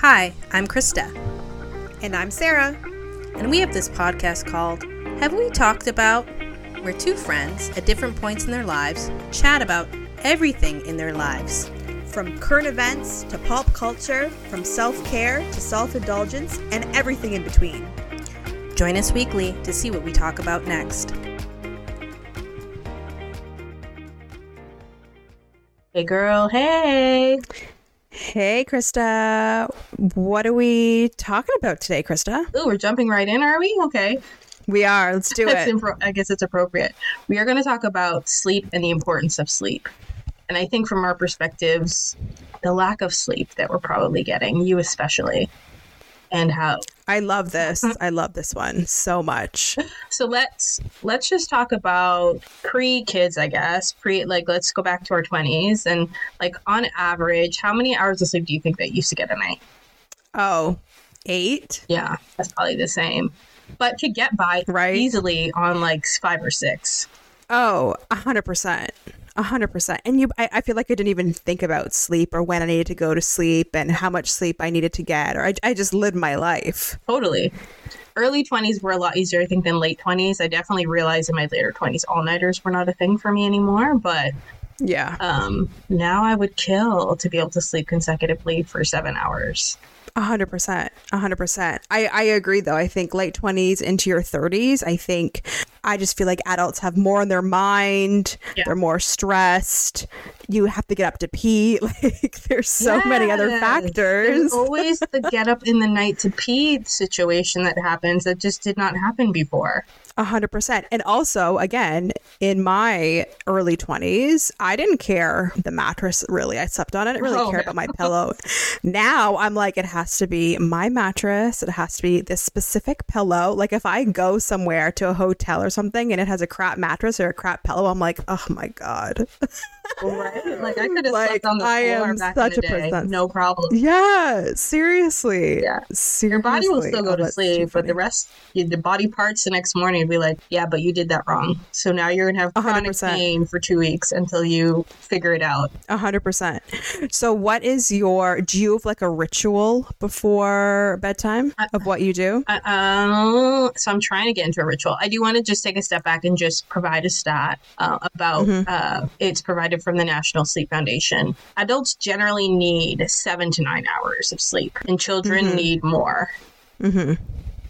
Hi, I'm Krista, And I'm Sarah. and we have this podcast called Have We Talked About? Where two friends at different points in their lives chat about everything in their lives. From current events to pulp culture, from self care to self indulgence, and everything in between. Join us weekly to see what we talk about next. Hey, girl. Hey. Hey, Krista. What are we talking about today, Krista? Oh, we're jumping right in, are we? Okay. We are. Let's do it. impro- I guess it's appropriate. We are going to talk about sleep and the importance of sleep. And I think from our perspectives, the lack of sleep that we're probably getting, you especially, and how. I love this. Uh-huh. I love this one so much. So let's let's just talk about pre-kids, I guess. Pre like let's go back to our 20s and like on average, how many hours of sleep do you think that used to get a night? Oh, eight? Yeah, that's probably the same. But could get by Right. easily on like 5 or 6. Oh, a hundred percent. A hundred percent. And you I, I feel like I didn't even think about sleep or when I needed to go to sleep and how much sleep I needed to get or I, I just lived my life. Totally. Early 20s were a lot easier, I think, than late 20s. I definitely realized in my later 20s all nighters were not a thing for me anymore. But Yeah. um, now I would kill to be able to sleep consecutively for seven hours. A hundred percent. A hundred percent. I, I agree though. I think late twenties into your thirties, I think I just feel like adults have more on their mind. Yeah. They're more stressed. You have to get up to pee. Like there's so many other factors. There's always the get up in the night to pee situation that happens that just did not happen before. A hundred percent. And also, again, in my early twenties, I didn't care the mattress really. I slept on it. I didn't really Oh, care no. about my pillow. Now I'm like, it has to be my mattress. It has to be this specific pillow. Like if I go somewhere to a hotel or something and it has a crap mattress or a crap pillow, I'm like, oh my god. Right? Like I could have Like, slept on the floor I am back such in the a day. person. No problem. Yeah, seriously. Yeah. seriously. Your body will still go Oh, to sleep, but the rest, the body parts the next morning would be like, yeah, but you did that wrong. So now you're going to have chronic percent. pain for two weeks until you figure it out. A hundred percent. So, what is your? Do you have like a ritual before bedtime of what you do? Uh, um, so I'm trying to get into a ritual. I do want to just take a step back and just provide a stat uh, about uh, it's provided from the National Sleep Foundation. Adults generally need seven to nine hours of sleep, and children need more.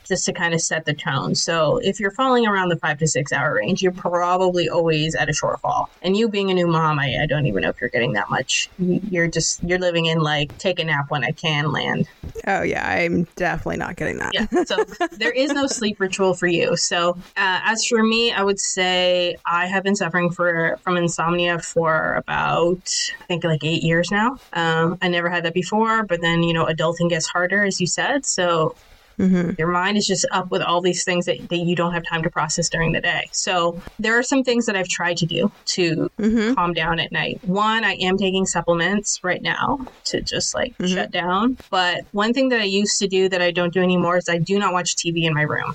Just to kind of set the tone. So, if you're falling around the five to six hour range, you're probably always at a shortfall. And you being a new mom, I, I don't even know if you're getting that much. You're just, you're living in like take a nap when I can land. Oh yeah, I'm definitely not getting that. Yeah. So there is no sleep ritual for you. So uh, as for me, I would say I have been suffering for from insomnia for about I think like eight years now. Um, I never had that before, but then you know adulting gets harder, as you said. So. Mm-hmm. Your mind is just up with all these things that, that you don't have time to process during the day. So, there are some things that I've tried to do to mm-hmm. calm down at night. One, I am taking supplements right now to just like mm-hmm. shut down. But one thing that I used to do that I don't do anymore is I do not watch TV in my room.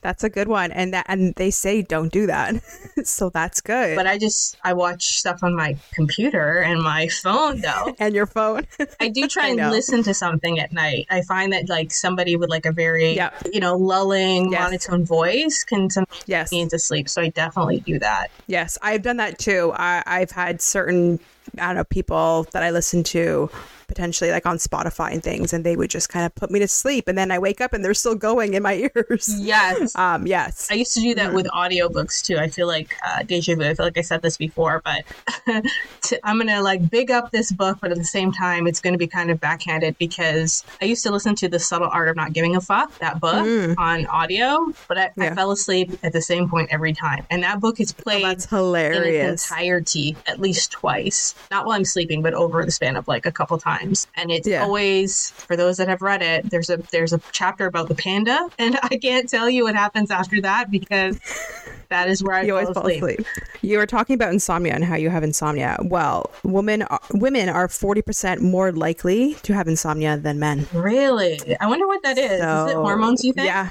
That's a good one, and that and they say don't do that, so that's good. But I just I watch stuff on my computer and my phone though. and your phone. I do try I and know. listen to something at night. I find that like somebody with like a very Yeah. you know lulling Yes. monotone voice can sometimes yes, me into sleep. So I definitely do that. yes, I've done that too. I, I've had certain I don't know people that I listen to potentially like on Spotify and things, and they would just kind of put me to sleep, and then I wake up and they're still going in my ears. Yes. Um, yes. I used to do that with audiobooks too. I feel like uh, deja vu. I feel like I said this before, but to, I'm gonna like big up this book, but at the same time, it's gonna be kind of backhanded because I used to listen to the subtle art of not giving a fuck that book on audio, but I, I fell asleep at the same point every time. And that book is played Oh, That's in hilarious. its entirety at least twice, not while I'm sleeping, but over the span of like a couple times. And it's Yeah. always for those that have read it. There's a there's a chapter about the panda, and I can't tell you what happens after that because that is where I you fall always fall asleep. asleep. You were talking about insomnia and how you have insomnia. Well, women are, women are forty percent more likely to have insomnia than men. Really, I wonder what that is. is it hormones? You think? Yeah,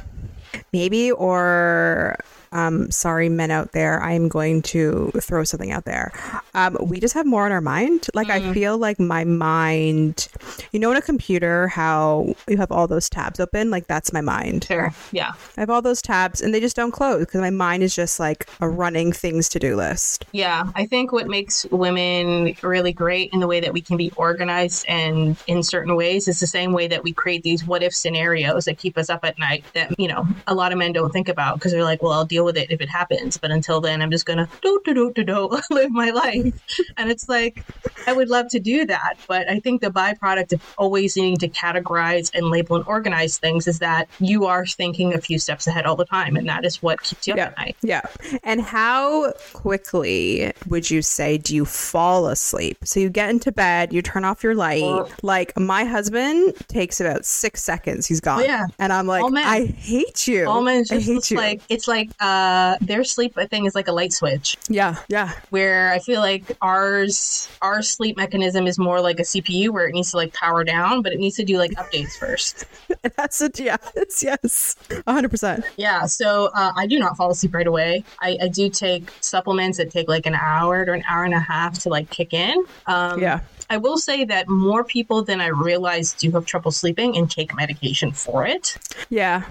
maybe or um, sorry, men out there, I am going to throw something out there. Um, we just have more on our mind. Like, I feel like my mind, you know, in a computer, how you have all those tabs open, like, that's my mind. Sure. Yeah. I have all those tabs and they just don't close because my mind is just like a running things to do list. Yeah, I think what makes women really great in the way that we can be organized and in certain ways is the same way that we create these what if scenarios that keep us up at night that, you know, a lot of men don't think about because they're like, well, I'll deal with it if it happens. But until then, I'm just going to do, do, do, do, do, live my life. And it's like, I would love to do that. But I think the byproduct of always needing to categorize and label and organize things is that you are thinking a few steps ahead all the time. And that is what keeps you up at night. Yeah. And how quickly would you say do you fall asleep? So you get into bed, you turn off your light. Well- like my husband takes about six seconds, he's gone. Oh, yeah. And I'm like, I hate you. Men I hate you. like it's like uh their sleep thing is like a light switch yeah. Yeah. where I feel like ours our sleep mechanism is more like a CPU where it needs to like power down, but it needs to do like updates first. That's it. Yeah. It's yes. 100%. Yeah, so uh, I do not fall asleep right away. I, I do take supplements that take like an hour to an hour and a half to like kick in. Um, Yeah. I will say that more people than I realize do have trouble sleeping and take medication for it. Yeah.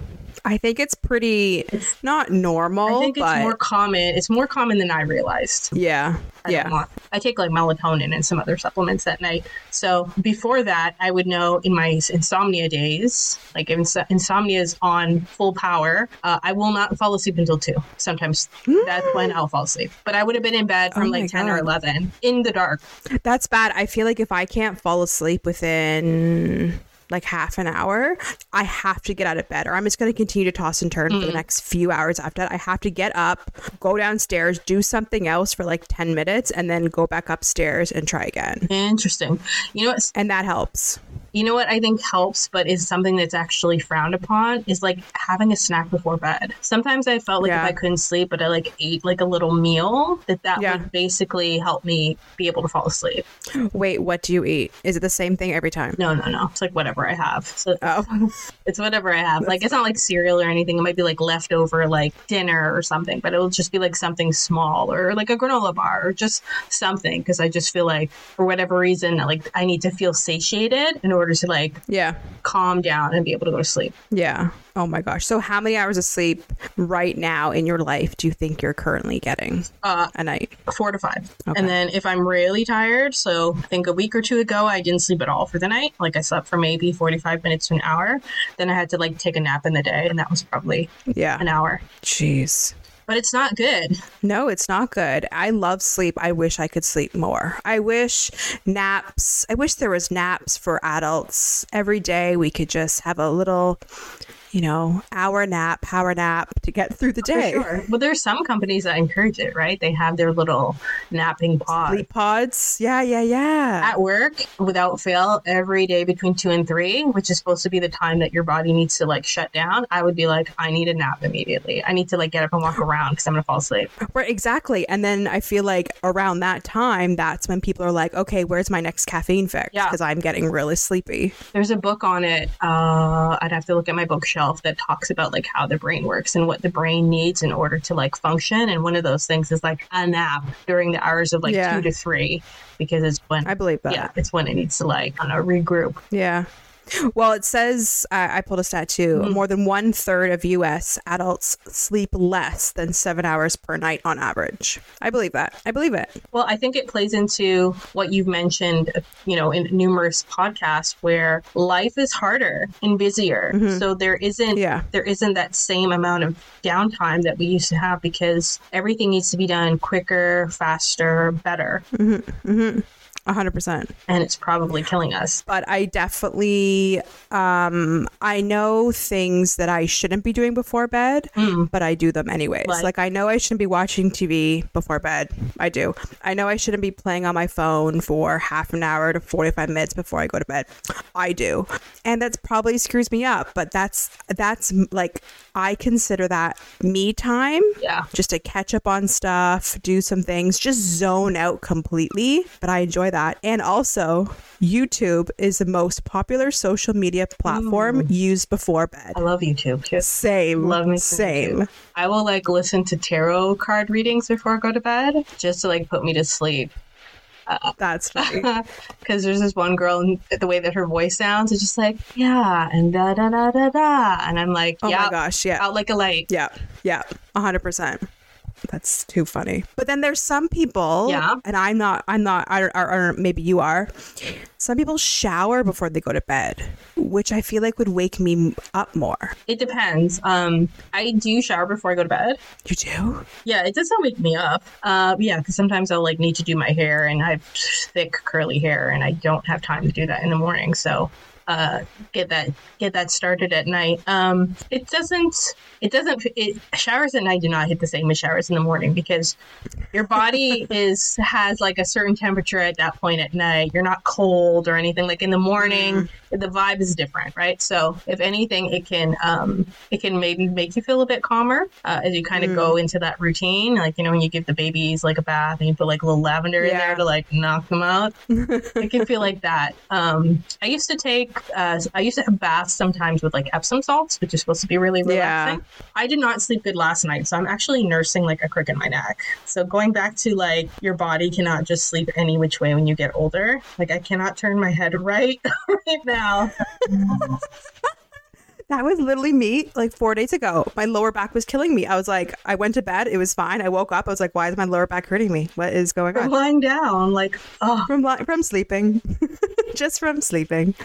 I think it's pretty it's not normal, I think it's but more common. It's more common than I realized. yeah. I yeah. want. I take like melatonin and some other supplements at night. So before that, I would know in my insomnia days, like if ins- insomnia is on full power, uh, I will not fall asleep until two. Sometimes that's when I'll fall asleep. But I would have been in bed from Oh like 10 or 11 in the dark. That's bad. I feel like if I can't fall asleep within like half an hour, I have to get out of bed or I'm just going to continue to toss and turn for the mm. next few hours after that. I have to get up, go downstairs, do something else for like 10 minutes and then go back upstairs and try again. Interesting. You know what? And that helps. You know what I think helps, but is something that's actually frowned upon is like having a snack before bed. Sometimes I felt like Yeah. if I couldn't sleep, but I like ate like a little meal, that that Yeah. would basically help me be able to fall asleep. Wait, what do you eat? Is it the same thing every time? No, no, no. It's like whatever I have. So Oh, it's whatever I have. Like it's not like cereal or anything. It might be like leftover like dinner or something, but it'll just be like something small or like a granola bar or just something because I just feel like for whatever reason like I need to feel satiated in order to like yeah. calm down and be able to go to sleep. Yeah. Oh my gosh. So, how many hours of sleep right now in your life do you think you're currently getting Uh, a night? four to five. Okay. And then if I'm really tired, so I think a week or two ago I didn't sleep at all for the night. Like I slept for maybe 45 minutes to an hour. Then I had to like take a nap in the day, and that was probably Yeah. an hour. Jeez. But it's not good. No, it's not good. I love sleep. I wish I could sleep more. I wish naps, I wish there was naps for adults. Every day we could just have a little, you know, hour nap, power nap to get through the day. Sure. Well, there's some companies that encourage it, right? They have their little napping pods. Sleep pods. Yeah, yeah, yeah. At work, without fail, every day between two and three, which is supposed to be the time that your body needs to like shut down, I would be like, I need a nap immediately. I need to like get up and walk around because I'm gonna fall asleep. Right, exactly. And then I feel like around that time, that's when people are like, okay, where's my next caffeine fix? Yeah. Because I'm getting really sleepy. There's a book on it. Uh, I'd have to look at my bookshelf that talks about like how the brain works and what the brain needs in order to like function. And one of those things is like a nap during the hours of like Yeah. two to three, because it's when I believe that. yeah, it's when it needs to like don't know, regroup. Yeah. Well, it says, I I pulled a stat too, Mm-hmm. more than one third of US adults sleep less than seven hours per night on average. I believe that. I believe it. Well, I think it plays into what you've mentioned, you know, in numerous podcasts where life is harder and busier. So there isn't Mm-hmm. Yeah. there isn't that same amount of downtime that we used to have because everything needs to be done quicker, faster, better, 100%. and it's probably killing us. But I definitely, um, I know things that I shouldn't be doing before bed, but I do them anyways. Like- Like, I know I shouldn't be watching TV before bed. I do. I know I shouldn't be playing on my phone for half an hour to 45 minutes before I go to bed. I do. And that's probably screws me up, but that's, that's like, I consider that me time Yeah. just to catch up on stuff, do some things, just zone out completely. But I enjoy that. And also, YouTube is the most popular social media platform mm. used before bed. I love YouTube too. Same. Love me Same. YouTube. I will like listen to tarot card readings before I go to bed just to like put me to sleep. Uh, That's funny. Because there's this one girl, and the way that her voice sounds is just like, yeah, and da da da da da. And I'm like, Oh my gosh. Yeah. out like a light. Yeah, yeah, a hundred percent. That's too funny. But then there's some people, Yeah. and I'm not, I'm not, or, or, or maybe you are. Some people shower before they go to bed, which I feel like would wake me up more. It depends. Um, I do shower before I go to bed. You do? Yeah, it doesn't wake me up. Uh, yeah, because sometimes I'll like need to do my hair, and I have thick curly hair, and I don't have time to do that in the morning. So uh, get that get that started at night. Um, it doesn't. It doesn't. It showers at night do not hit the same as showers in the morning because your body is has like a certain temperature at that point at night. You're not cold or anything. Like in the morning, the vibe is different, right? So if anything, it can um, it can maybe make you feel a bit calmer uh, as you kind of go into that routine. Like you know when you give the babies like a bath and you put like a little lavender in there to like knock them out. it can feel like that. Um, I used to take uh, I used to have baths sometimes with like Epsom salts, which is supposed to be really Yeah. relaxing. I did not sleep good last night, so I'm actually nursing like a crick in my neck. So going back to like your body cannot just sleep any which way when you get older. Like I cannot turn my head right right now. That was literally me like four days ago. My lower back was killing me. I was like, I went to bed. It was fine. I woke up. I was like, why is my lower back hurting me? What is going I'm on? lying down, like oh from li- from sleeping, just from sleeping.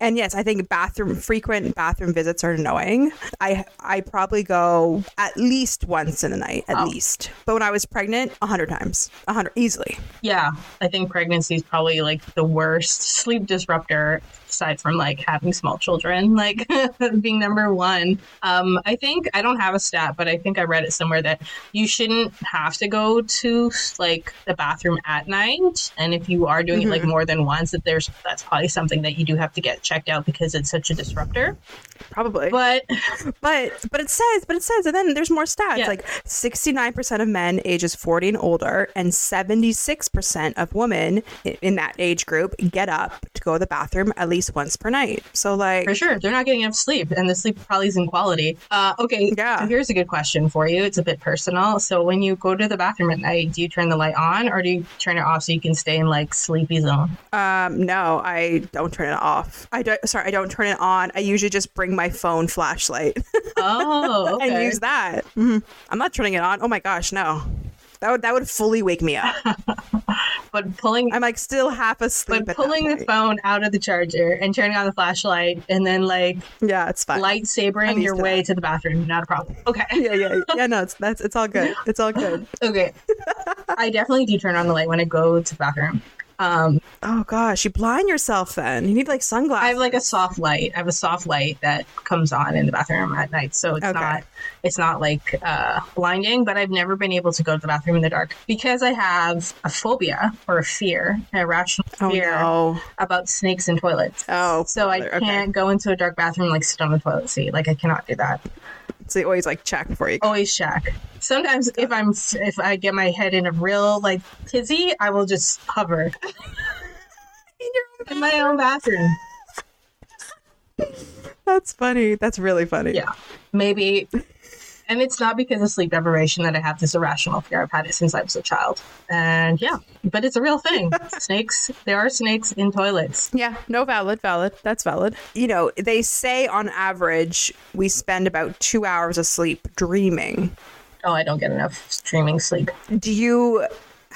And yes, I think bathroom frequent bathroom visits are annoying. I I probably go at least once in a night, at Oh. least. But when I was pregnant, a hundred times, a hundred easily. yeah. I think pregnancy is probably like the worst sleep disruptor aside from like having small children, like being number one. Um, I think I don't have a stat, but I think I read it somewhere that you shouldn't have to go to like the bathroom at night. And if you are doing it like more than once, that there's that's probably something that you do have to get checked out because it's such a disruptor. Probably. But But but it says, but it says, and then there's more stats. Yeah. Like 69% of men ages 40 and older, and 76% of women in that age group get up to go to the bathroom at least once per night. So like, For sure, they're not getting enough sleep, and the sleep probably isn't quality. Uh, okay, Yeah. so here's a good question for you. It's a bit personal. So when you go to the bathroom at night, do you turn the light on or do you turn it off so you can stay in like sleepy zone? um, no, I don't turn it off. I don't. Sorry, I don't turn it on. I usually just bring my phone flashlight Oh, okay. and use that. Mhm. I'm not turning it on. Oh my gosh, no. That would that would fully wake me up. but pulling. I'm like still half asleep. But pulling the phone out of the charger and turning on the flashlight and then like yeah, it's fine. lightsabering your to way that. to the bathroom, not a problem. Okay. yeah, yeah, yeah. No, it's that's it's all good. It's all good. Okay. I definitely do turn on the light when I go to the bathroom. Um, Oh gosh, you blind yourself then. You need like sunglasses. I have like a soft light. I have a soft light that comes on in the bathroom at night, so it's Okay. not it's not like uh, blinding. But I've never been able to go to the bathroom in the dark because I have a phobia or a fear, an irrational oh fear no. about snakes and toilets. Oh, So I can't go into a dark bathroom and, like sit on the toilet seat. Like I cannot do that. So you always like check before you. Always check. Sometimes if I'm if I get my head in a real like tizzy, I will just hover in my own bathroom. That's funny. That's really funny. Yeah, maybe. And it's not because of sleep deprivation that I have this irrational fear. I've had it since I was a child. And yeah, but it's a real thing. snakes, there are snakes in toilets. Yeah, no, valid, valid. That's valid. You know, they say on average we spend about two hours of sleep dreaming. Oh, I don't get enough dreaming sleep. Do you,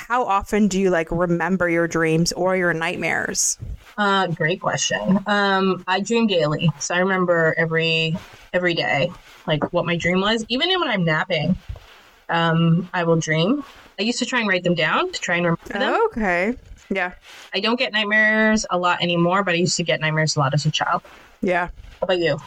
how often do you like remember your dreams or your nightmares? Uh, great question. Um, I dream daily, so I remember every every day, like what my dream was. Even when I'm napping, um, I will dream. I used to try and write them down to try and remember them. Okay. Yeah. I don't get nightmares a lot anymore, but I used to get nightmares a lot as a child. Yeah. How about you?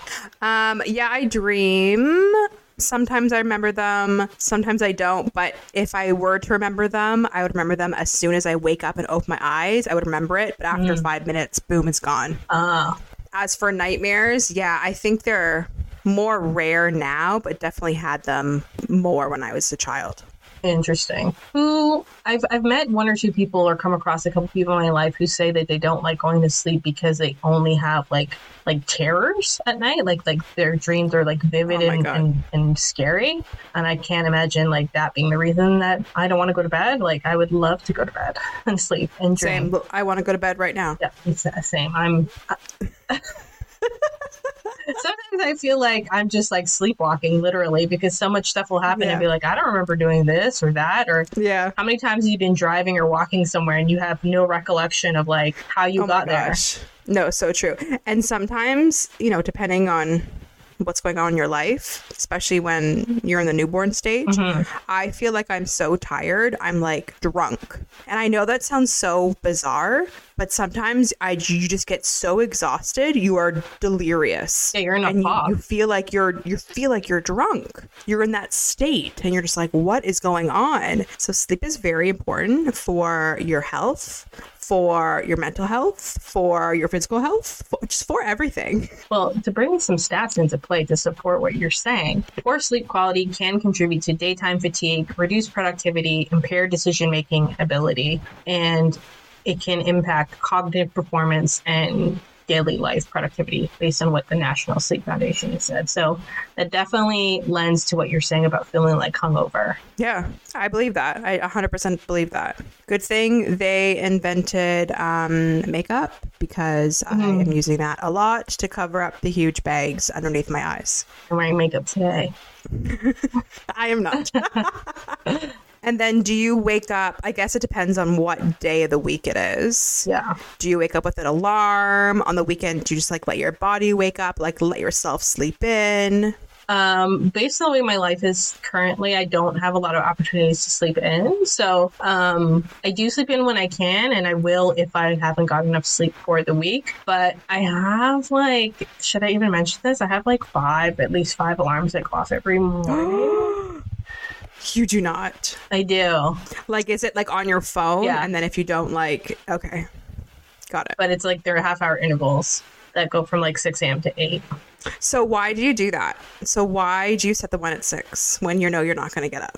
Um, yeah, I dream. Sometimes I remember them, sometimes I don't. But if I were to remember them, I would remember them as soon as I wake up and open my eyes. I would remember it, but after five minutes, boom, it's gone. Uh, As for nightmares, yeah, I think they're more rare now, but definitely had them more when I was a child. Interesting. Who I've I've met one or two people or come across a couple people in my life who say that they don't like going to sleep because they only have like like terrors at night. Like like their dreams are like vivid Oh and, and, and scary. And I can't imagine like that being the reason that I don't want to go to bed. Like I would love to go to bed and sleep and dream. Same. I want to go to bed right now. Yeah, it's the same. I'm. Uh, Sometimes I feel like I'm just like sleepwalking, literally, because so much stuff will happen Yeah. and be like, I don't remember doing this or that, or Yeah. how many times have you been driving or walking somewhere and you have no recollection of like how you oh got there? No, so true. And sometimes, you know, depending on what's going on in your life, especially when you're in the newborn stage, Mm-hmm. I feel like I'm so tired, I'm like drunk. And I know that sounds so bizarre, but sometimes I you just get so exhausted, you are delirious. Yeah, you're in a and you, fog. you feel like you're you feel like you're drunk. You're in that state and you're just like what is going on? So sleep is very important for your health, for your mental health, for your physical health, for, just for everything. Well, to bring some stats into play to support what you're saying, poor sleep quality can contribute to daytime fatigue, reduced productivity, impaired decision making ability, and it can impact cognitive performance and daily life productivity based on what the National Sleep Foundation has said. So that definitely lends to what you're saying about feeling like hungover. Yeah, I believe that. I 100% believe that. Good thing they invented um, makeup because I am using that a lot to cover up the huge bags underneath my eyes. I'm wearing makeup today. I am not. and then do you wake up? I guess it depends on what day of the week it is. Yeah. Do you wake up with an alarm on the weekend? Do you just like let your body wake up, like let yourself sleep in? Um, based on the way my life is currently, I don't have a lot of opportunities to sleep in. So um, I do sleep in when I can, and I will if I haven't gotten enough sleep for the week. But I have like, should I even mention this? I have like five, at least five alarms that go off every morning. You do not. I do, Like, is it like on your phone? Yeah. And then if you don't like, okay, got it. but it's like they're half hour intervals that go from like 6 a.m. to 8. So why do you do that? So why do you set the one at six when you know you're not going to get up?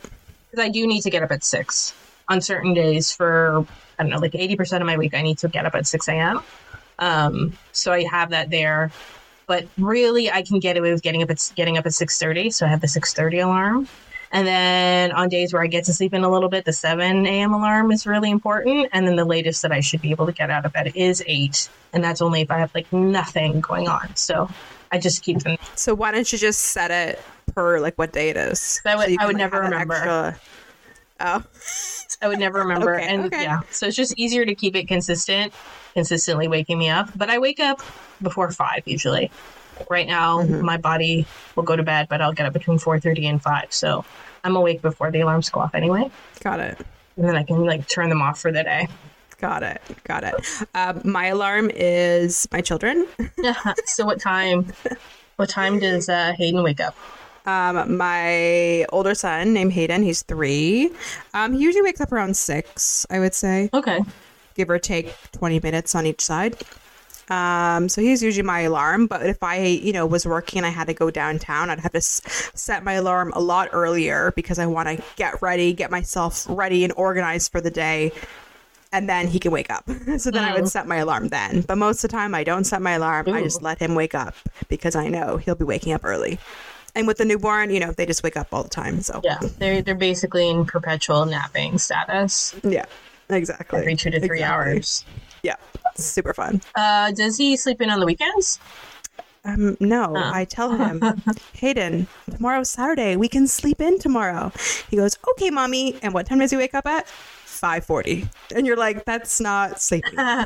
Because I do need to get up at 6 on certain days for, I don't know, like 80% of my week, I need to get up at 6 a.m. Um, so I have that there. But really, I can get away with getting up at getting up at six thirty. So I have the six thirty alarm, and then on days where I get to sleep in a little bit, the seven a.m. alarm is really important. And then the latest that I should be able to get out of bed is eight, and that's only if I have like nothing going on. So I just keep them. So why don't you just set it per like what day it is? I would- So I would like, never remember. extra- Oh, I would never remember, Okay, and okay. yeah, so it's just easier to keep it consistent, consistently waking me up. But I wake up before five usually. Right now, Mm-hmm. my body will go to bed, but I'll get up between four thirty and five. So I'm awake before the alarms go off anyway, got it. and then I can like turn them off for the day. Got it. Got it. Um, my alarm is my children. so what time? What time does uh, Hayden wake up? Um, my older son named Hayden, he's three. Um, he usually wakes up around six, I would say, Okay. give or take 20 minutes on each side. Um, so he's usually my alarm. But if I, you know, was working and I had to go downtown, I'd have to s- set my alarm a lot earlier because I want to get ready, get myself ready and organized for the day. And then he can wake up. so then I would set my alarm then. But most of the time, I don't set my alarm. I just let him wake up because I know he'll be waking up early. And with the newborn, you know, they just wake up all the time. So Yeah, they're they're basically in perpetual napping status yeah, exactly. every two to three Exactly. hours. Yeah, super fun. Uh, does he sleep in on the weekends? Um, no, Oh. I tell him, Hayden, tomorrow's Saturday. We can sleep in tomorrow. He goes, okay, mommy. And what time does he wake up at? 5.40. And you're like, that's not sleeping.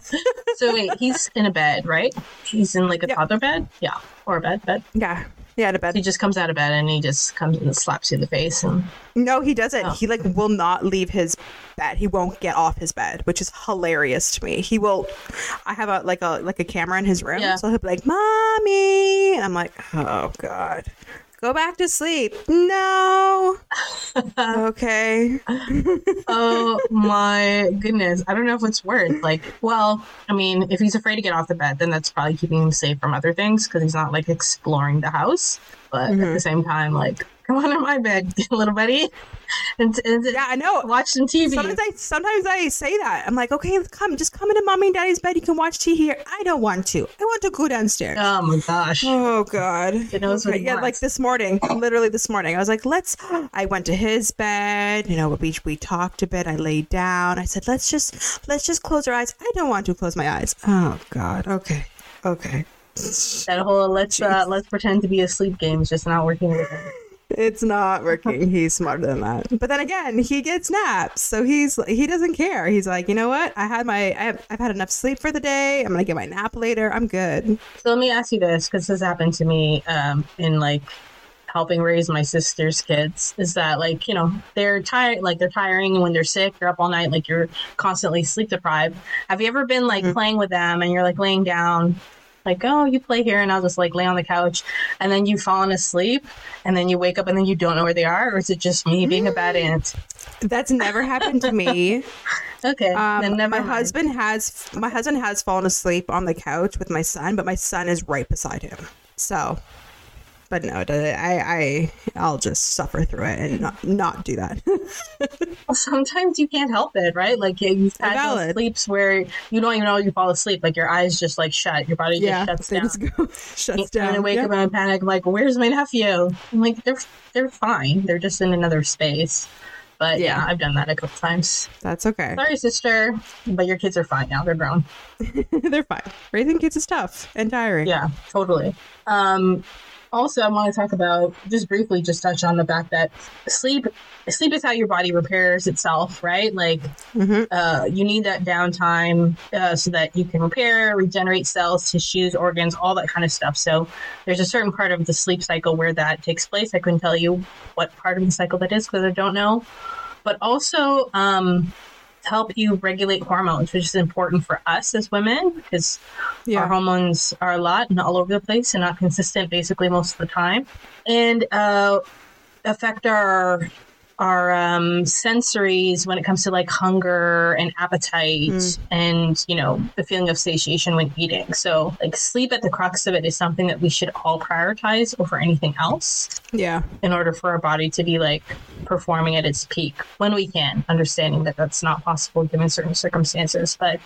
so wait, he's in a bed, right? He's in like a Yeah. toddler bed, yeah, or a bed bed. yeah. Yeah, to bed. He just comes out of bed and he just comes and slaps you in the face. And No, he doesn't. Oh. He like will not leave his bed. He won't get off his bed, which is hilarious to me. He will. I have a like a like a camera in his room, Yeah. so he'll be like, "Mommy," and I'm like, "Oh God, go back to sleep." No. okay. oh my goodness, I don't know if it's worth like. Well, I mean, if he's afraid to get off the bed, then that's probably keeping him safe from other things because he's not like exploring the house. But at the mm-hmm. same time, like come on in my bed, little buddy, and, and Yeah, I know. watch some TV. Sometimes I sometimes I say that. I'm like, okay, come, just come into mommy and daddy's bed. You can watch TV here. I don't want to. I want to go downstairs. oh my gosh. Oh God! It knows what Okay, he yeah, wants. like this morning, literally this morning, I was like, "Let's." I went to his bed. You know, we we talked a bit. I laid down. I said, "Let's just let's just close our eyes." I don't want to close my eyes. Oh God. Okay. Okay. That whole let's uh, let's pretend to be asleep game is just not working with him. It's not working. He's smarter than that. But then again, he gets naps, so he's he doesn't care. He's like, you know what? I had my I have, I've had enough sleep for the day. I'm gonna get my nap later. I'm good. So let me ask you this, because this happened to me um, in like helping raise my sister's kids. Is that like you know they're tired, like they're tiring, and when they're sick, you're up all night, like you're constantly sleep deprived. Have you ever been like playing with them and you're like laying down? Like, oh, you play here, and I'll just like lay on the couch, and then you've fallen asleep, and then you wake up, and then you don't know where they are, or is it just me being a bad aunt? That's never happened to me. Okay, Um, my mind. husband has my husband has fallen asleep on the couch with my son, but my son is right beside him. So, but no, I I I'll just suffer through it and not not do that. sometimes you can't help it, right? Like you've had those sleeps where you don't even know you fall asleep. Like your eyes just like shut, your body yeah, just shuts down. go shuts and down. I wake Yeah. up and panic. I'm like, "Where's my nephew?" I'm like, "They're they're fine. They're just in another space." But yeah, Yeah. I've done that a couple times. That's okay. Sorry, sister, but your kids are fine now. They're grown. They're fine. Raising kids is tough and tiring. Yeah, totally. Um, also, I want to talk about just briefly, just touch on the fact that sleep sleep is how your body repairs itself, right? Like, Mhm. uh, you need that downtime uh, so that you can repair, regenerate cells, tissues, organs, all that kind of stuff. So, there's a certain part of the sleep cycle where that takes place. I couldn't tell you what part of the cycle that is because I don't know. But also, um, help you regulate hormones, which is important for us as women because our hormones are a lot and all over the place and not consistent basically most of the time. And uh, affect our our um, sensories when it comes to like hunger and appetite and you know the feeling of satiation when eating so like sleep at the crux of it is something that we should all prioritize over anything else Yeah. in order for our body to be like performing at its peak when we can, understanding that that's not possible given certain circumstances. But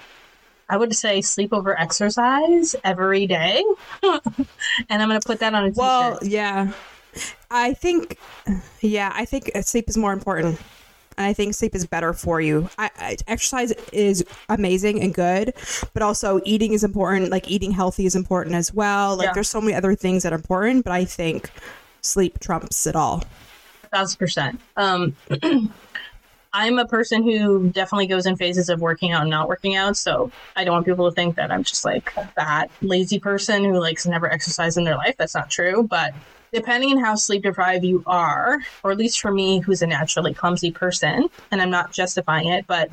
I would say sleep over exercise every day. and I'm going to put that on a t-shirt. Well, yeah. I think, yeah, I think sleep is more important. And I think sleep is better for you. I, I, exercise is amazing and good, but also eating is important. Like eating healthy is important as well. Like Yeah. there's so many other things that are important, but I think sleep trumps it all. thousand percent. Um, I'm a person who definitely goes in phases of working out and not working out. So I don't want people to think that I'm just like that lazy person who likes never exercise in their life. That's not true. But depending on how sleep deprived you are, or at least for me, who's a naturally clumsy person, and I'm not justifying it, but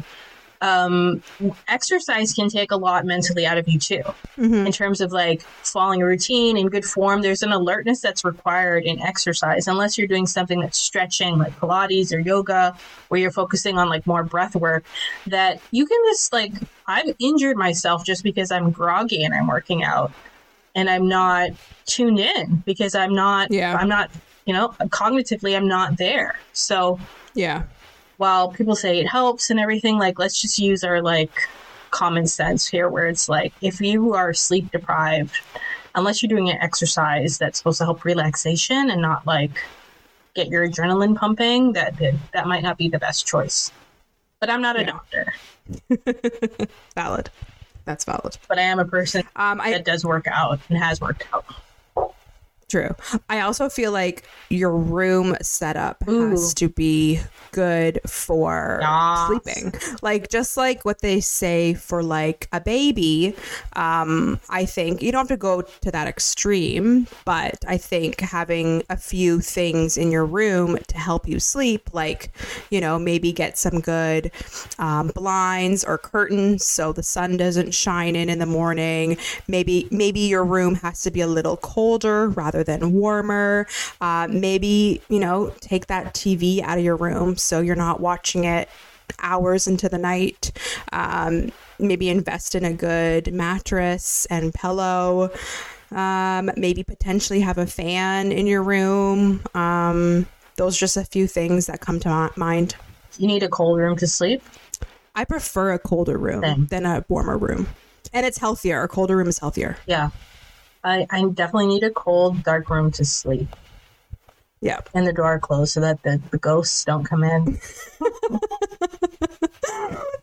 um, exercise can take a lot mentally out of you too in terms of like following a routine in good form. There's an alertness that's required in exercise, unless you're doing something that's stretching, like Pilates or yoga, where you're focusing on like more breath work. That you can just like, I've injured myself just because I'm groggy and I'm working out and I'm not tuned in because I'm not, Yeah. I'm not, you know, cognitively, I'm not there. So, Yeah. while people say it helps and everything, like let's just use our like common sense here where it's like if you are sleep deprived, unless you're doing an exercise that's supposed to help relaxation and not like get your adrenaline pumping, that that, might not be the best choice. But I'm not a Yeah. doctor, Valid. That's valid. but I am a person Um, I that does work out and has worked out. True. I also feel like your room setup Ooh. has to be good for Yes. sleeping. Like just like what they say for like a baby, um, I think you don't have to go to that extreme, but I think having a few things in your room to help you sleep, like, you know, maybe get some good um, blinds or curtains so the sun doesn't shine in in the morning. Maybe maybe your room has to be a little colder rather than warmer. Uh, maybe you know take that TV out of your room so you're not watching it hours into the night. Um, maybe invest in a good mattress and pillow. Um, maybe potentially have a fan in your room. Um, those are just a few things that come to mind. You need a cold room to sleep. I prefer a colder room Same. than a warmer room. And it's healthier. A colder room is healthier. Yeah. I, I definitely need a cold, dark room to sleep Yeah. and the door closed so that the, the ghosts don't come in.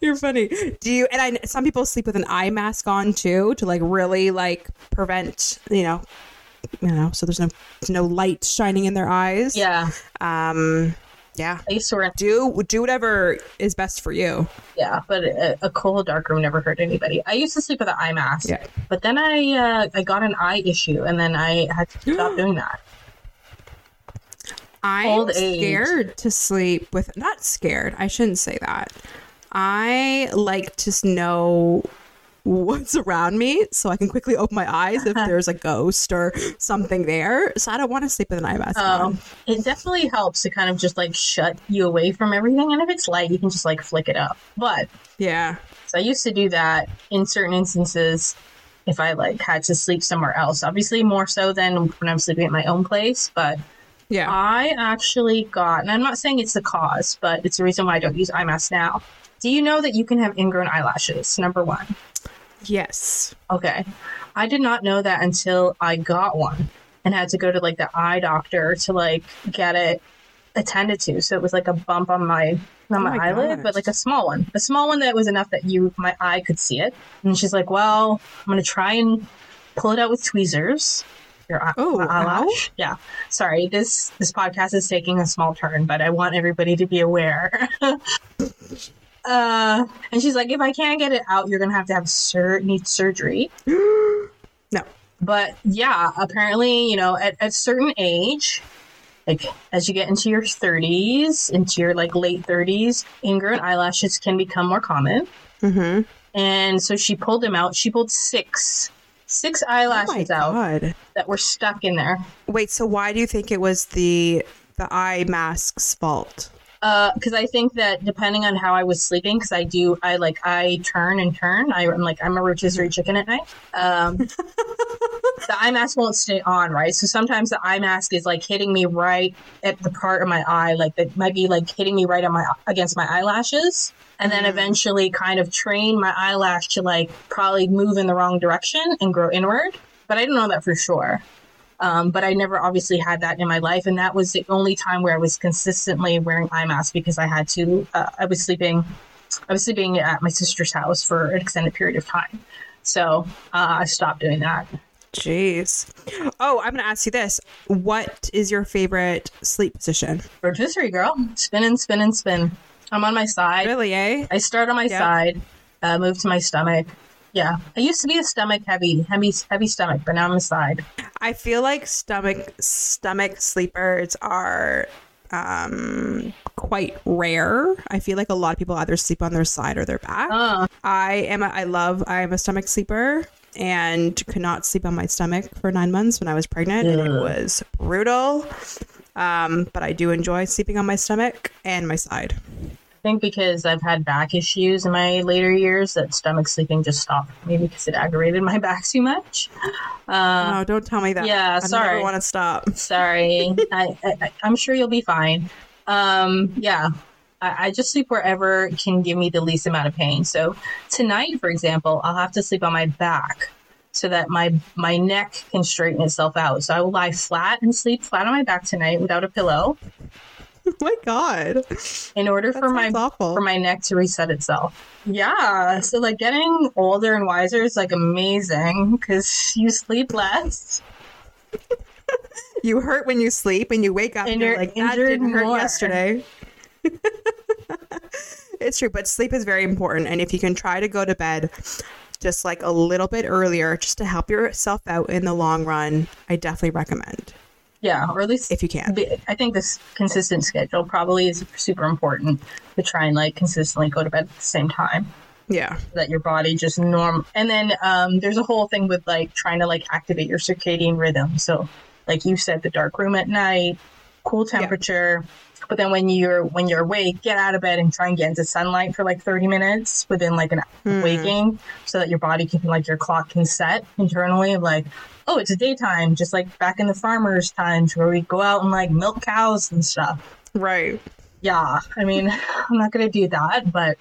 You're funny. Do you and I some people sleep with an eye mask on too to like really like prevent, you know, you know, so there's no no light shining in their eyes. Yeah. Um yeah. Used Do do whatever is best for you. yeah, but a, a cold, dark room never hurt anybody. I used to sleep with an eye mask, Yeah. but then I uh, I got an eye issue and then I had to stop doing that. I'm scared to sleep with not scared. I shouldn't say that. I like to know what's around me so I can quickly open my eyes if there's a ghost or something there. So I don't want to sleep with an eye mask on. Um, it definitely helps to kind of just like shut you away from everything. And if it's light, you can just like flick it up. But Yeah. so I used to do that in certain instances if I like had to sleep somewhere else. Obviously, more so than when I'm sleeping at my own place. But Yeah. I actually got, and I'm not saying it's the cause, but it's the reason why I don't use eye masks now. Do you know that you can have ingrown eyelashes? Number one. Yes. Okay. I did not know that until I got one and had to go to like the eye doctor to like get it attended to. So it was like a bump on my not my, Oh my eyelid, gosh. but like a small one. A small one that was enough that you my eye could see it. And she's like, Well, I'm gonna try and pull it out with tweezers. Your eye, Oh, eyelash. Yeah. Sorry, this this podcast is taking a small turn, but I want everybody to be aware. uh and she's like, if I can't get it out, you're gonna have to have sur- need surgery No. but yeah apparently you know at a certain age like as you get into your 30s into your like late 30s ingrown eyelashes can become more common Mm-hmm. and so she pulled them out she pulled six, six eyelashes out god. that were stuck in there Wait, so why do you think it was the the eye mask's fault? Because I think that depending on how I was sleeping, because I do, I like I turn and turn. I, am like I'm a rotisserie chicken at night. Um, the eye mask won't stay on, right? So sometimes the eye mask is like hitting me right at the part of my eye, like that might be like hitting me right on my against my eyelashes, and then eventually kind of train my eyelash to like probably move in the wrong direction and grow inward. But I don't know that for sure. Um, but I never obviously had that in my life, and that was the only time where I was consistently wearing eye masks because I had to. Uh, I was sleeping, I was sleeping at my sister's house for an extended period of time, so uh, I stopped doing that. Jeez. Oh, I'm gonna ask you this. What is your favorite sleep position? Rotisserie girl, spin and spin and spin. I'm on my side. Really, eh? I start on my Yeah. side, uh, move to my stomach. Yeah, I used to be a stomach heavy, heavy, heavy stomach, but now I'm a side. I feel like stomach stomach sleepers are um quite rare. I feel like a lot of people either sleep on their side or their back. Uh, I am a, I love I am a stomach sleeper and could not sleep on my stomach for 9 months when I was pregnant and it was brutal. Um but I do enjoy sleeping on my stomach and my side. I think because I've had back issues in my later years, that stomach sleeping just stopped me because it aggravated my back too much. Uh, oh, don't tell me that. yeah, I sorry. never want to stop. Sorry, I, I, I'm sure you'll be fine. Um, yeah, I, I just sleep wherever can give me the least amount of pain. So tonight, for example, I'll have to sleep on my back so that my my neck can straighten itself out. So I will lie flat and sleep flat on my back tonight without a pillow oh my god. in order That for my awful. for my neck to reset itself. Yeah, so like getting older and wiser is like amazing because you sleep less. You hurt when you sleep and you wake up and, And you're like, that injured didn't hurt more." yesterday. it's true, but sleep is very important. And if you can try to go to bed just like a little bit earlier, just to help yourself out in the long run, I definitely recommend Yeah, or at least if you can. I think this consistent schedule probably is super important to try and like consistently go to bed at the same time Yeah. so that your body just norm. And then um, there's a whole thing with like trying to like activate your circadian rhythm. So, like you said, the dark room at night, cool temperature. yeah But then when you're when you're awake, get out of bed and try and get into sunlight for like 30 minutes within like an Hmm. waking so that your body can like your clock can set internally of like, oh, it's a daytime, just like back in the farmers' times where we go out and like milk cows and stuff. Right. Yeah, I mean, I'm not gonna do that, but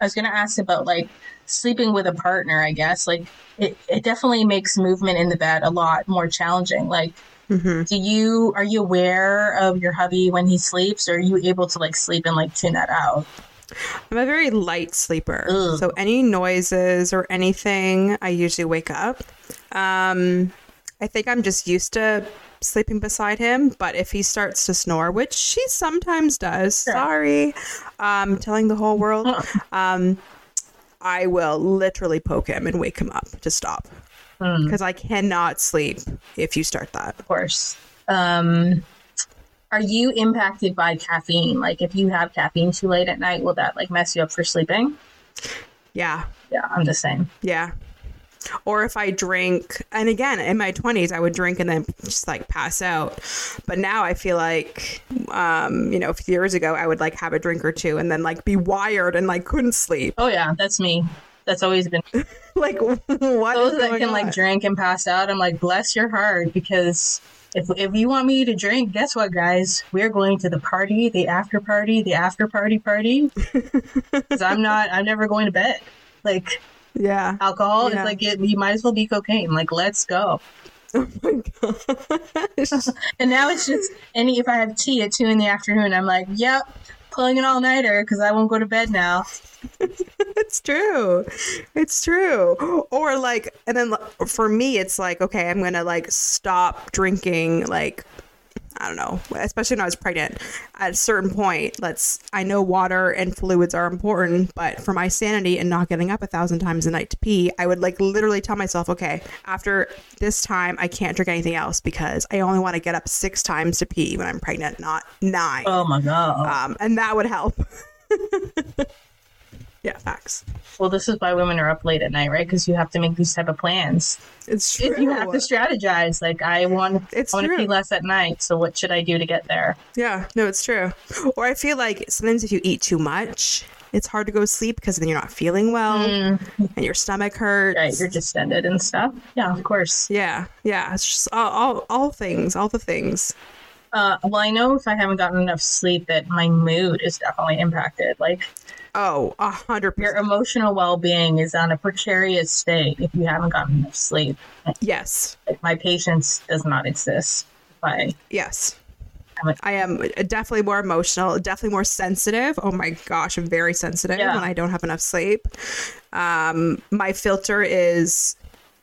I was gonna ask about like sleeping with a partner. I guess like it, it definitely makes movement in the bed a lot more challenging. Like, hmm do you are you aware of your hubby when he sleeps, or are you able to like sleep and like tune that out? I'm a very light sleeper. Ugh. So any noises or anything, I usually wake up. Um, I think I'm just used to sleeping beside him, but if he starts to snore, which he sometimes does, sorry, um, telling the whole world, um, I will literally poke him and wake him up to stop Hmm. because I cannot sleep if you start that. Of course. Um, are you impacted by caffeine? Like, if you have caffeine too late at night, will that like mess you up for sleeping? Yeah, Yeah, I'm the same. Yeah. Or if I drink, and again, in my 20s, I would drink and then just like pass out. But now I feel like, um, you know, a few years ago, I would like have a drink or two and then like be wired and like couldn't sleep. Oh yeah, that's me. That's always been Like, what is those that going can on? like drink and pass out. I'm like, bless your heart, because if if you want me to drink, guess what, guys? We're going to the party, the after party, the after party party. Because I'm not. I'm never going to bed. Like yeah. alcohol Yeah. is like it, you might as well be cocaine. Like let's go. Oh my gosh. And now it's just any if I have tea at two in the afternoon, I'm like, yep, pulling an all nighter because I won't go to bed now. it's true. It's true. Or like, and then for me, it's like, okay, I'm gonna like stop drinking. Like, I don't know, especially when I was pregnant. At a certain point, let's. I know water and fluids are important, but for my sanity and not getting up a thousand times a night to pee, I would like literally tell myself, okay, after this time, I can't drink anything else because I only want to get up six times to pee when I'm pregnant, not nine. Oh my god. Um, and that would help. yeah, facts. Well, this is why women are up late at night, right? Because you have to make these type of plans. It's true. If you have to strategize, like I want, It's I want to true. pee less at night. So what should I do to get there? Yeah, no, it's true. Or I feel like sometimes if you eat too much, it's hard to go to sleep because then you're not feeling well and your stomach hurts. Mm. Right, you're distended and stuff. Yeah, of course. yeah, yeah. It's just all, all, all things, all the things. Uh, well, I know if I haven't gotten enough sleep, that my mood is definitely impacted. Like Oh, a hundred percent. your emotional well-being is on a precarious state if you haven't gotten enough sleep. Yes, Like my patience does not exist. I yes. I am definitely more emotional, definitely more sensitive. Oh my gosh, I'm very sensitive Yeah. when I don't have enough sleep. Um, my filter is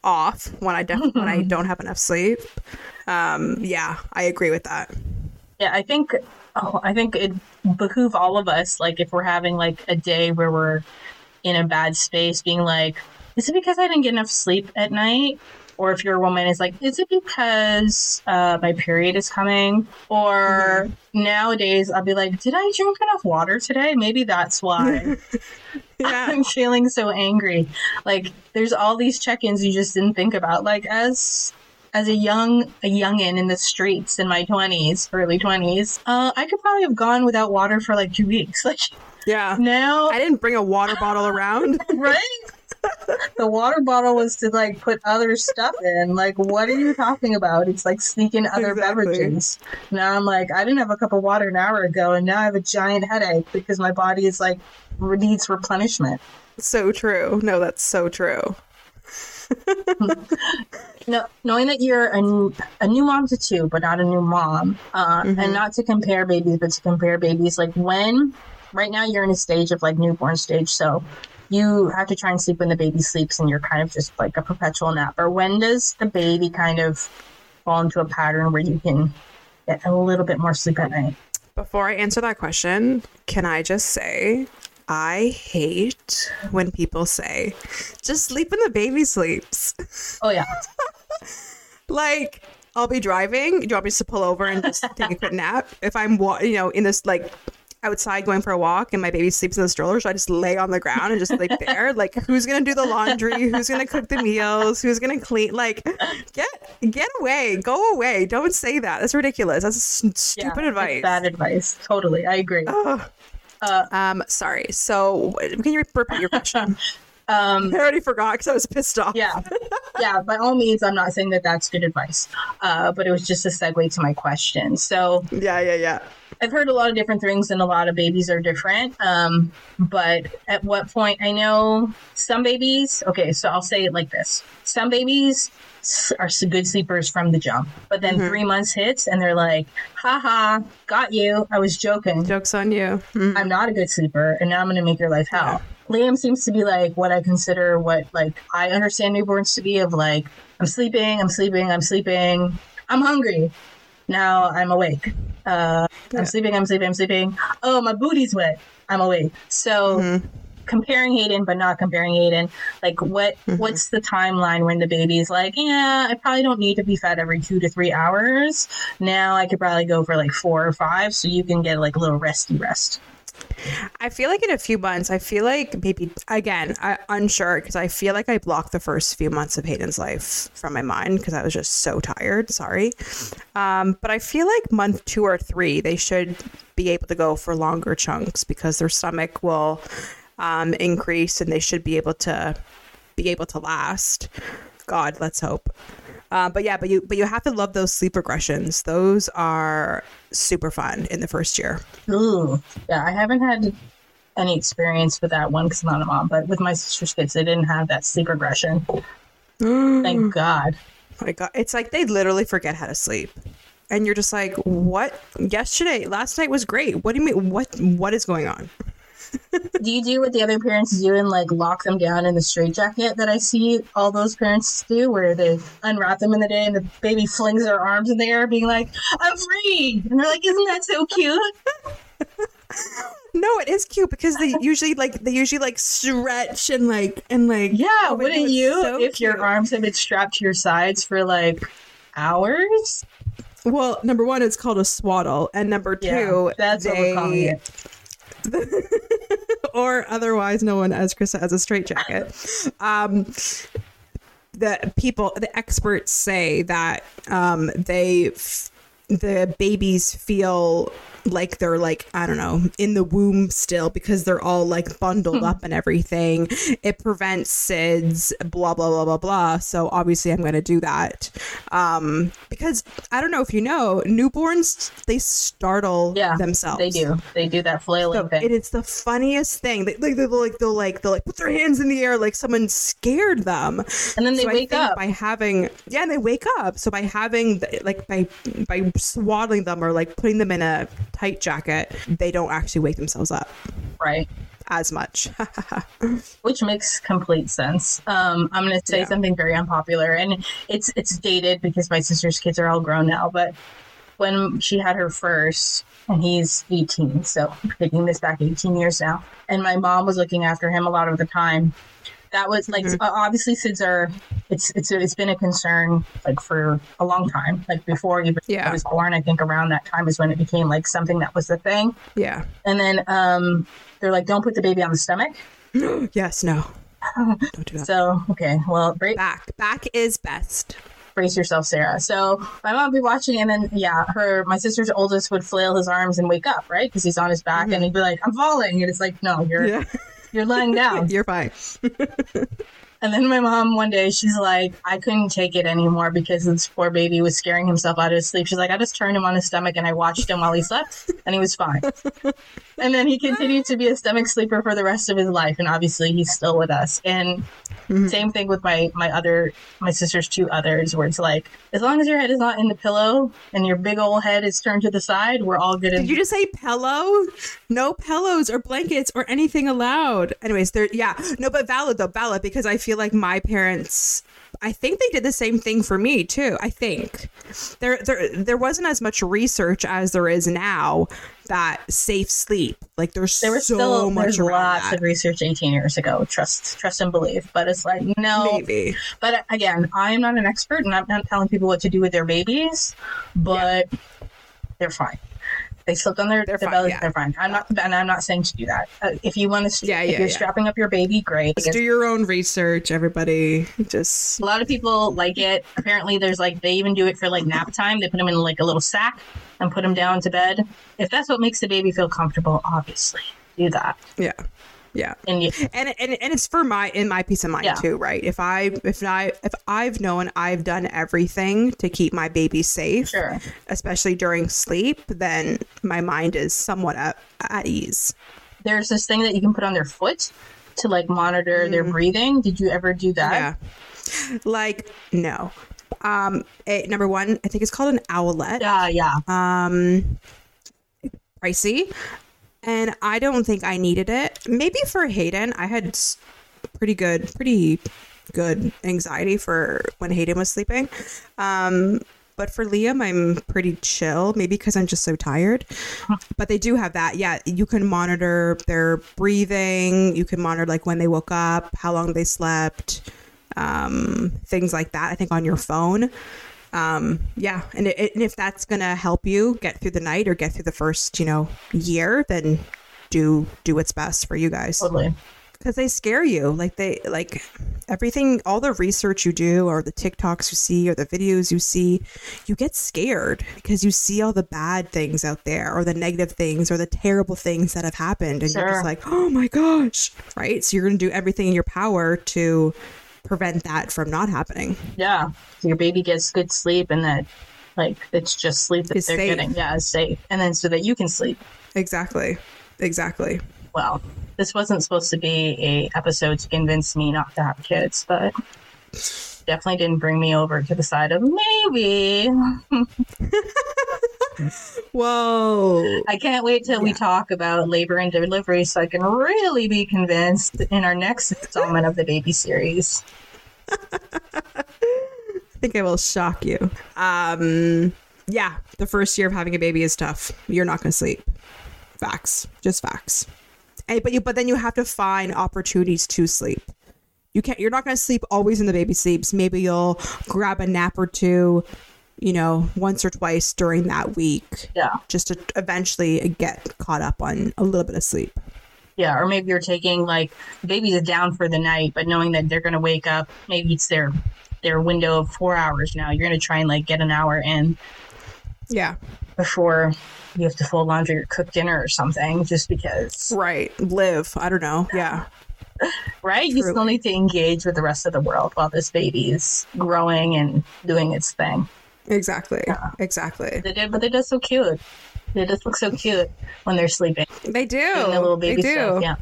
off when I def- when I don't have enough sleep. Um, yeah, I agree with that. Yeah, I think oh, I think it behoove all of us, like if we're having like a day where we're in a bad space, being like, is it because I didn't get enough sleep at night? Or if you're a woman, is like, is it because uh, my period is coming? Or nowadays, I'll be like, did I drink enough water today? Maybe that's why Yeah. I'm feeling so angry. Like, there's all these check-ins you just didn't think about. Like, as as a young a youngin in the streets in my 20s early 20s uh, i could probably have gone without water for like two weeks like Yeah. now I didn't bring a water bottle around. right the water bottle was to like put other stuff in like what are you talking about it's like sneaking other Exactly. beverages now i'm like i didn't have a cup of water an hour ago and now i have a giant headache because my body is like needs replenishment so true. No, that's so true. No, knowing that you're a, new mom to two, but not a new mom, uh, and not to compare babies, but to compare babies, like when right now you're in a stage of like newborn stage, so you have to try and sleep when the baby sleeps, and you're kind of just like a perpetual napper. When does the baby kind of fall into a pattern where you can get a little bit more sleep at night? Before I answer that question, can I just say I hate when people say, just sleep when the baby sleeps. Oh yeah, like, I'll be driving. Do you want me just to pull over and just take a quick nap? If I'm, you know, in this like outside going for a walk and my baby sleeps in the stroller, so I just lay on the ground and just sleep there. Like, who's gonna do the laundry? Who's gonna cook the meals? Who's gonna clean? Like, get get away, go away. Don't say that. That's ridiculous. That's stupid Yeah, advice. Bad advice. Totally, I agree. Ugh. Uh, um, sorry. So, can you repeat your question? Um, I already forgot because I was pissed off. yeah, yeah. By all means, I'm not saying that that's good advice, uh, but it was just a segue to my question. So yeah, yeah, yeah. I've heard a lot of different things, and a lot of babies are different. Um, but at what point? I know some babies. Okay, so I'll say it like this: some babies are good sleepers from the jump, but then three months hits, and they're like, "Haha, got you! I was joking. Jokes on you. Mm. I'm not a good sleeper, and now I'm going to make your life hell." Liam seems to be like what I consider what like I understand newborns to be of like I'm sleeping, I'm sleeping, I'm sleeping, I'm hungry. Now I'm awake. Uh, Yeah. I'm sleeping, I'm sleeping, I'm sleeping. Oh, my booty's wet. I'm awake. So Mhm. Comparing Hayden, but not comparing Hayden. Like what? Mhm. What's the timeline when the baby's like, yeah, I probably don't need to be fed every two to three hours. Now I could probably go for like four or five, so you can get like a little resty rest. I feel like in a few months, I feel like maybe again, I unsure because I feel like I blocked the first few months of Hayden's life from my mind because I was just so tired. Sorry, um, but I feel like month two or three they should be able to go for longer chunks because their stomach will um, increase and they should be able to be able to last. God, let's hope. Uh, but yeah, but you but you have to love those sleep regressions. Those are super fun in the first year. Ooh, yeah, I haven't had any experience with that one because I'm not a mom, but with my sister's kids, they didn't have that sleep regression. Thank God. my god it's like they literally forget how to sleep and you're just like what yesterday last night was great what do you mean what what is going on Do you do what the other parents do and like lock them down in the straitjacket that I see all those parents do, where they unwrap them in the day and the baby flings their arms in the air, being like, "I'm free," and they're like, "Isn't that so cute?" no it is cute because they usually like they usually like stretch and like and like Yeah, oh wouldn't you so if your arms have been strapped to your sides for like hours? well number one it's called a swaddle and number two Yeah, that's what we're calling it. or otherwise known as Krista as a straitjacket. Um, the people, the experts say that um, they, the babies feel like they're like I don't know in the womb still because they're all like bundled up and everything. It prevents SIDS, blah blah blah blah blah. So obviously I'm going to do that um, because I don't know if you know newborns they startle Yeah, themselves. They do. They do that flailing So thing. it is the funniest thing. They, like they'll like they'll like they'll like put their hands in the air like someone scared them. and then they so wake up. by having yeah, and they wake up. So by having like by by swaddling them or like putting them in a tight jacket, they don't actually wake themselves up right. as much. which makes complete sense. Um, I'm going to say Yeah. something very unpopular, and it's it's dated because my sister's kids are all grown now. But when she had her first, and he's 18, so I'm taking this back 18 years now, and my mom was looking after him a lot of the time. That was like Mhm. uh, obviously SIDS are it's it's it's been a concern like for a long time. Like before even Yeah. I was born, I think around that time is when it became like something that was the thing. yeah. And then um, they're like, don't put the baby on the stomach. yes. No. Don't do that. So okay, well, break Back. Back is best. brace yourself, Sarah. So my mom would be watching, and then yeah, her my sister's oldest would flail his arms and wake up, right? Because he's on his back, and he'd be like, "I'm falling," and it's like, "No, you're Yeah. You're lying down." You're fine. and then my mom one day, she's like, "I couldn't take it anymore because this poor baby was scaring himself out of his sleep." She's like, "I just turned him on his stomach and I watched him while he slept, and he was fine." and then he continued to be a stomach sleeper for the rest of his life, and obviously he's still with us. And Mhm. same thing with my my other my sister's two others, where it's like as long as your head is not in the pillow and your big old head is turned to the side, we're all good. Did In- you just say pillow? No pillows or blankets or anything allowed. Anyways, there yeah. No, but valid though, valid because I feel like my parents I think they did the same thing for me too. I think. There there there wasn't as much research as there is now that safe sleep. Like there's there was so still much there's lots that. of research 18 years ago. Trust trust and believe, but it's like no. Maybe. But uh, again, I am not an expert, and I'm not telling people what to do with their babies, but they're fine. They slept on their, their fine, belly. yeah. They're fine. I'm not, and I'm not saying to do that. Uh, if you want to, Yeah, if you're yeah. strapping up your baby, great. Just do your own research, everybody. Just A lot of people like it. Apparently, there's like they even do it for like nap time. They put them in like a little sack and put them down to bed. If that's what makes the baby feel comfortable, obviously do that. yeah, yeah. And you, and and and it's for my in my peace of mind Yeah. too, right? If I if I if I've known I've done everything to keep my baby safe, Sure. especially during sleep, then my mind is somewhat at, at ease. there's this thing that you can put on their foot to like monitor their Mm. breathing. Did you ever do that? Yeah, like no. Um, it, number one, I think it's called an owlet. Yeah, yeah. Um, pricey, and I don't think I needed it. Maybe for Hayden, I had pretty good, pretty good anxiety for when Hayden was sleeping. Um, but for Liam, I'm pretty chill. Maybe because I'm just so tired. But they do have that. Yeah, you can monitor their breathing. You can monitor like when they woke up, how long they slept, um, things like that. I think on your phone um yeah and, it, and if that's gonna help you get through the night or get through the first you know year then do do what's best for you guys. Totally. because they scare you. Like they like everything all the research you do or the tiktoks you see or the videos you see you get scared because you see all the bad things out there or the negative things or the terrible things that have happened and you're just like oh my gosh right? So you're gonna do everything in your power to prevent that from not happening Yeah. Your baby gets good sleep and that like it's just sleep that Is they're safe. getting. Yeah, is safe. And then so that you can sleep. exactly exactly Well, this wasn't supposed to be a episode to convince me not to have kids, but definitely didn't bring me over to the side of maybe. Whoa. I can't wait till we talk about labor and delivery so I can really be convinced in our next installment of the baby series. I think I will shock you. Um yeah, the first year of having a baby is tough. You're not going to sleep. Facts. Just facts. And, but you but then you have to find opportunities to sleep. You can't you're not going to sleep always when the baby sleeps. Maybe you'll grab a nap or two, you know, once or twice during that week Yeah. just to eventually get caught up on a little bit of sleep. Yeah, or maybe you're taking like baby's down for the night, but knowing that they're going to wake up, maybe it's their their window of four hours now. You're going to try and like get an hour in Yeah. before you have to fold laundry or cook dinner or something, just because, Right. Live. I don't know. Yeah. right? You still need to engage with the rest of the world while this baby is growing and doing its thing. Exactly. Exactly. They did, but they just so cute. They just look so cute when they're sleeping. They do. Doing the little they baby do. stuff. Yeah.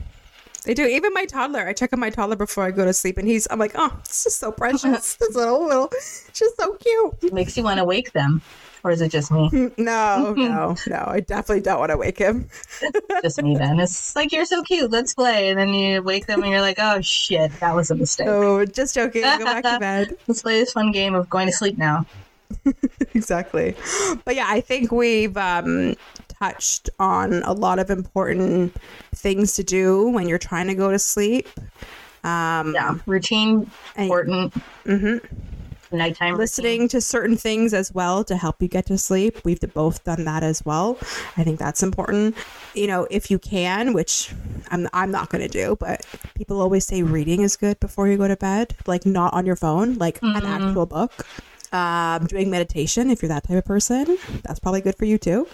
They do. Even my toddler. I check on my toddler before I go to sleep, and he's. I'm like, oh, this is so precious. this little, little, just so cute. It Makes you want to wake them. Or is it just me? Mm, no, no, no. I definitely don't want to wake him. just me then. It's like you're so cute. Let's play, and then you wake them, and you're like, "Oh shit, that was a mistake." Oh, just joking. Go back to bed. Let's play this fun game of going to sleep now. exactly. But yeah, I think we've um, touched on a lot of important things to do when you're trying to go to sleep. Um, Yeah, routine and important. Mhm. Nighttime listening to certain things as well to help you get to sleep. We've both done that as well. I think that's important. You know, if you can, which I'm I'm not going to do, but people always say reading is good before you go to bed, like not on your phone, like an actual book. Um, doing meditation if you're that type of person, that's probably good for you too.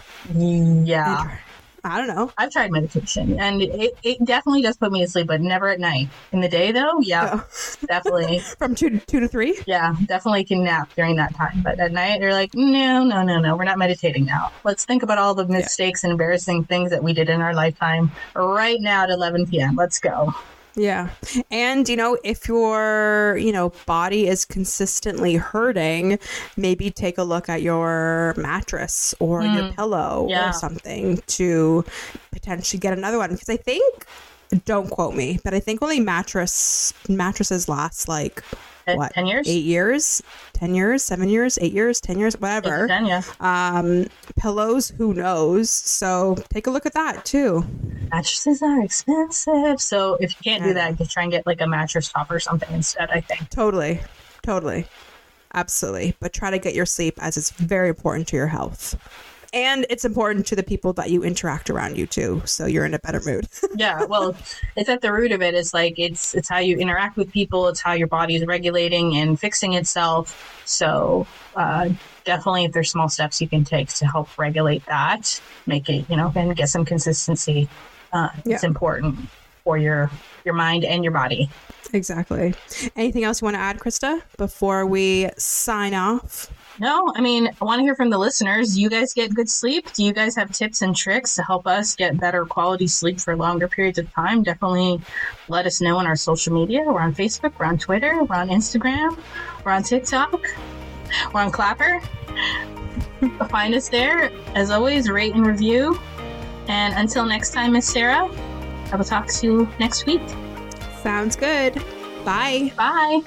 Yeah, I don't know. I've tried meditation, and it, it definitely does put me to sleep, but never at night. In the day, though, yeah, definitely. From two to two to three. Yeah, definitely can nap during that time. But at night, you're like, no, no, no, no, we're not meditating now. Let's think about all the mistakes and embarrassing things that we did in our lifetime right now at 11 p.m. Let's go. Yeah. And, you know, if your, you know, body is consistently hurting, maybe take a look at your mattress or your pillow Yeah. or something to potentially get another one. Because I think, don't quote me, but I think only mattress mattresses last like what 10 years? eight years, ten years, seven years, eight years, ten years, whatever. 10, yeah. Um, pillows, who knows? So take a look at that too. Mattresses are expensive. So if you can't do that, just try and get like a mattress top or something instead, I think. Totally. Totally. Absolutely. But try to get your sleep as it's very important to your health. And it's important to the people that you interact around you too, so you're in a better mood. yeah, well, it's at the root of it. It's like it's it's how you interact with people. It's how your body is regulating and fixing itself. So uh, definitely, if there's small steps you can take to help regulate that, make it you know, and get some consistency. Uh, Yeah. It's important for your your mind and your body. exactly. Anything else you want to add, Krista, before we sign off? No, I mean, I want to hear from the listeners. Do you guys get good sleep? Do you guys have tips and tricks to help us get better quality sleep for longer periods of time? Definitely let us know on our social media. We're on Facebook, we're on Twitter, we're on Instagram, we're on TikTok, we're on Clapper. Find us there. As always, rate and review. And until next time, Miss Sarah, I will talk to you next week. Sounds good. Bye. Bye.